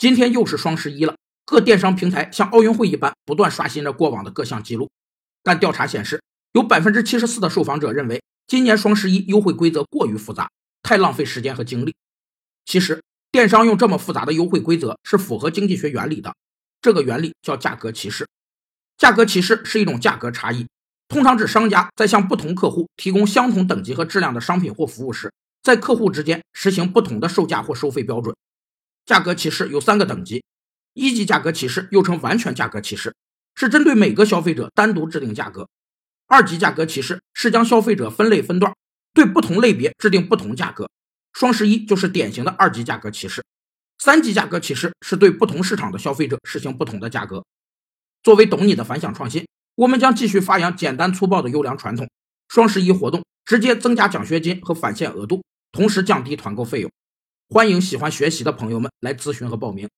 今天又是双十一了，各电商平台像奥运会一般不断刷新着过往的各项记录。但调查显示，有百分之七十四的受访者认为今年双十一优惠规则过于复杂，太浪费时间和精力。其实，电商用这么复杂的优惠规则是符合经济学原理的，这个原理叫价格歧视。价格歧视是一种价格差异，通常指商家在向不同客户提供相同等级和质量的商品或服务时，在客户之间实行不同的售价或收费标准。价格歧视有三个等级，一级价格歧视又称完全价格歧视，是针对每个消费者单独制定价格；二级价格歧视是将消费者分类分段，对不同类别制定不同价格。双十一就是典型的二级价格歧视。三级价格歧视是对不同市场的消费者实行不同的价格。作为懂你的反响创新，我们将继续发扬简单粗暴的优良传统。双十一活动直接增加奖学金和返现额度，同时降低团购费用。欢迎喜欢学习的朋友们来咨询和报名。